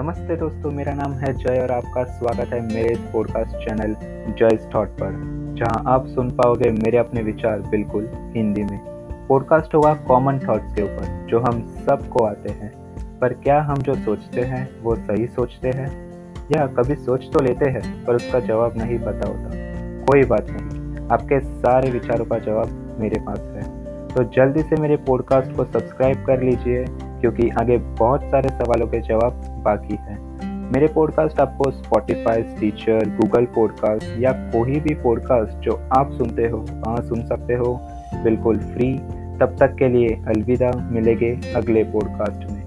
नमस्ते दोस्तों, मेरा नाम है जय और आपका स्वागत है मेरे इस पॉडकास्ट चैनल जय थॉट पर, जहाँ आप सुन पाओगे मेरे अपने विचार बिल्कुल हिंदी में। पॉडकास्ट होगा कॉमन थॉट्स के ऊपर, जो हम सबको आते हैं। पर क्या हम जो सोचते हैं, वो सही सोचते हैं? या कभी सोच तो लेते हैं, पर उसका जवाब नहीं पता होता? कोई बात नहीं, आपके सारे विचारों का जवाब मेरे पास है। तो जल्दी से मेरे पॉडकास्ट को सब्सक्राइब कर लीजिए क्योंकि आगे बहुत सारे सवालों के जवाब बाकी हैं। मेरे पॉडकास्ट आपको स्पॉटिफाई टीचर गूगल पॉडकास्ट या कोई भी पॉडकास्ट जो आप सुनते हो, वहाँ सुन सकते हो। बिल्कुल फ्री तब तक के लिए अलविदा। मिलेंगे अगले पॉडकास्ट में।